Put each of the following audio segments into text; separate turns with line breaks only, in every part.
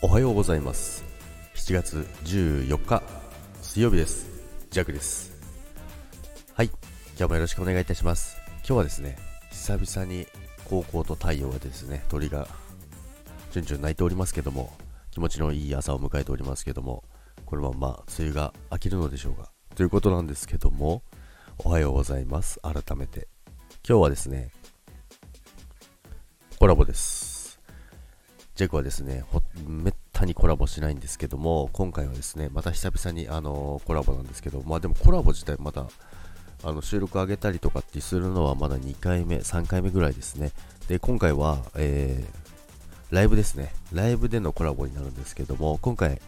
おはようございます。7月14日水曜日です。ジャックです。はい。今日もよろしくお願いいたします。今日はですね久々に高校と太陽がですね鳥がチュンチュン鳴いておりますけども気持ちのいい朝を迎えておりますけどもこのまま梅雨が明けるのでしょうか。ということなんですけどもおはようございます。改めて。今日はですねコラボです。ジェクはですねめったにコラボしないんですけども今回はですねまた久々にあのコラボなんですけどまあでもコラボ自体まだあの収録上げたりとかってするのはまだ2回目3回目ぐらいですね。で今回は、えー、ライブですね。ライブでのコラボになるんですけども今回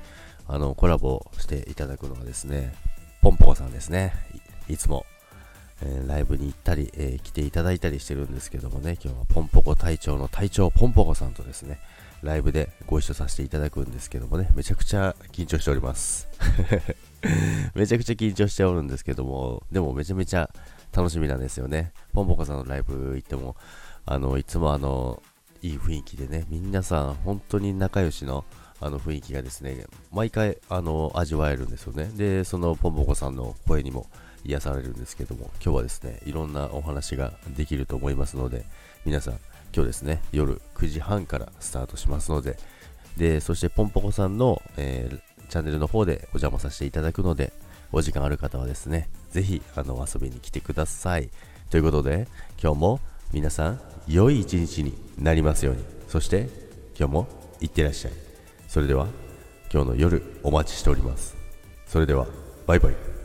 あのコラボしていただくのはですねポンポコさんですね。いつも。えー、ライブに行ったり、えー、来ていただいたりしてるんですけどもね、今日はポンポコ隊長の隊長ポンポコさんとですね、ライブでご一緒させていただくんですけどもね、めちゃくちゃ緊張しております。めちゃくちゃ緊張しておるんですけども、でもめちゃめちゃ楽しみなんですよね。ポンポコさんのライブ行っても、あの、いつもあの、いい雰囲気でね、皆さん本当に仲良しのあの雰囲気がですね、毎回あの味わえるんですよね。で、そのポンポコさんの声にも癒されるんですけども、今日はですね、いろんなお話ができると思いますので、皆さん、今日ですね、夜9時半からスタートしますので、で、そしてポンポコさんの、えー、チャンネルの方でお邪魔させていただくので、お時間ある方はですね、ぜひ、あの、遊びに来てください。ということで、今日も皆さん、良い一日になりますように。そして、今日もいってらっしゃい。それでは、今日の夜お待ちしております。それでは、バイバイ。